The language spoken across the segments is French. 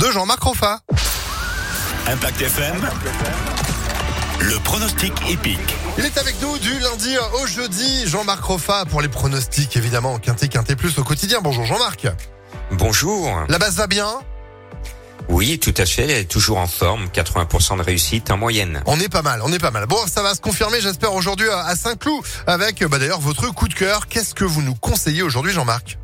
de Jean-Marc Roffa. Impact FM. Le pronostic épique. Il est avec nous du lundi au jeudi. Jean-Marc Roffa pour les pronostics, évidemment. Quintet, Quintet Plus au quotidien. Bonjour Jean-Marc. Bonjour. La base va bien? Oui, tout à fait. Elle est toujours en forme. 80% de réussite en moyenne. On est pas mal, on est pas mal. Bon, ça va se confirmer, j'espère, aujourd'hui à Saint-Cloud avec bah, d'ailleurs votre coup de cœur. Qu'est-ce que vous nous conseillez aujourd'hui, Jean-Marc?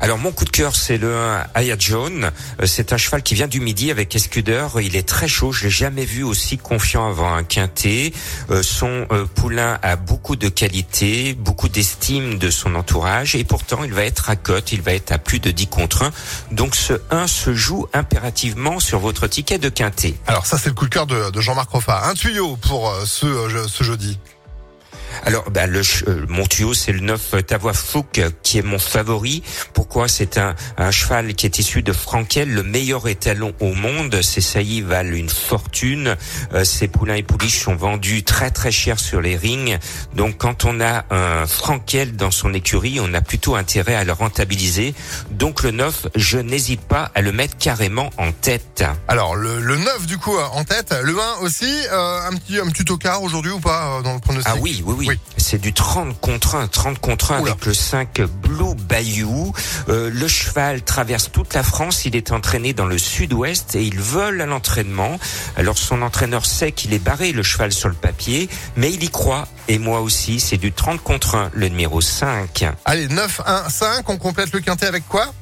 Alors mon coup de cœur, c'est le 1 Aya John. Euh, C'est un cheval qui vient du midi avec Escudeur. Il est très chaud. Je l'ai jamais vu aussi confiant avant un quintet. Euh, Son euh, poulain a beaucoup de qualité, beaucoup d'estime de son entourage et pourtant il va être à cote. Il va être à plus de 10 contre 1. Donc ce 1 se joue impérativement sur votre ticket de quintet. Alors ça, c'est le coup de cœur de, de Jean-Marc Roffa. Un tuyau pour ce, ce jeudi. Alors, bah, le, euh, mon tuyau, c'est le 9 Tavois Fouque, qui est mon favori. Pourquoi? C'est un, un cheval qui est issu de Frankel, le meilleur étalon au monde. Ses saillies valent une fortune. Euh, ses poulains et pouliches sont vendus très très cher sur les rings. Donc, quand on a un Frankel dans son écurie, on a plutôt intérêt à le rentabiliser. Donc, le 9, je n'hésite pas à le mettre carrément en tête. Alors le, le 9 du coup euh, en tête, le 1 aussi, euh, un petit un petit tocard aujourd'hui ou pas euh, dans le pronostic? Ah oui, oui, oui. Oui. C'est du 30 contre 1, 30 contre 1 Oula. avec le 5 Blue Bayou. Euh, le cheval traverse toute la France, il est entraîné dans le sud-ouest et il vole à l'entraînement. Alors son entraîneur sait qu'il est barré le cheval sur le papier, mais il y croit. Et moi aussi, c'est du 30 contre 1, le numéro 5. Allez, 9, 1, 5, on complète le quintet avec quoi?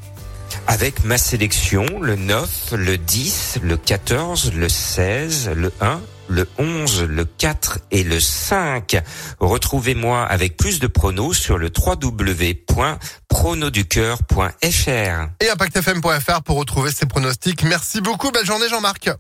Avec ma sélection, le 9, le 10, le 14, le 16, le 1, le 11, le 4 et le 5. Retrouvez-moi avec plus de pronos sur le www.pronoducœur.fr. Et impactfm.fr pour retrouver ces pronostics. Merci beaucoup, belle journée Jean-Marc.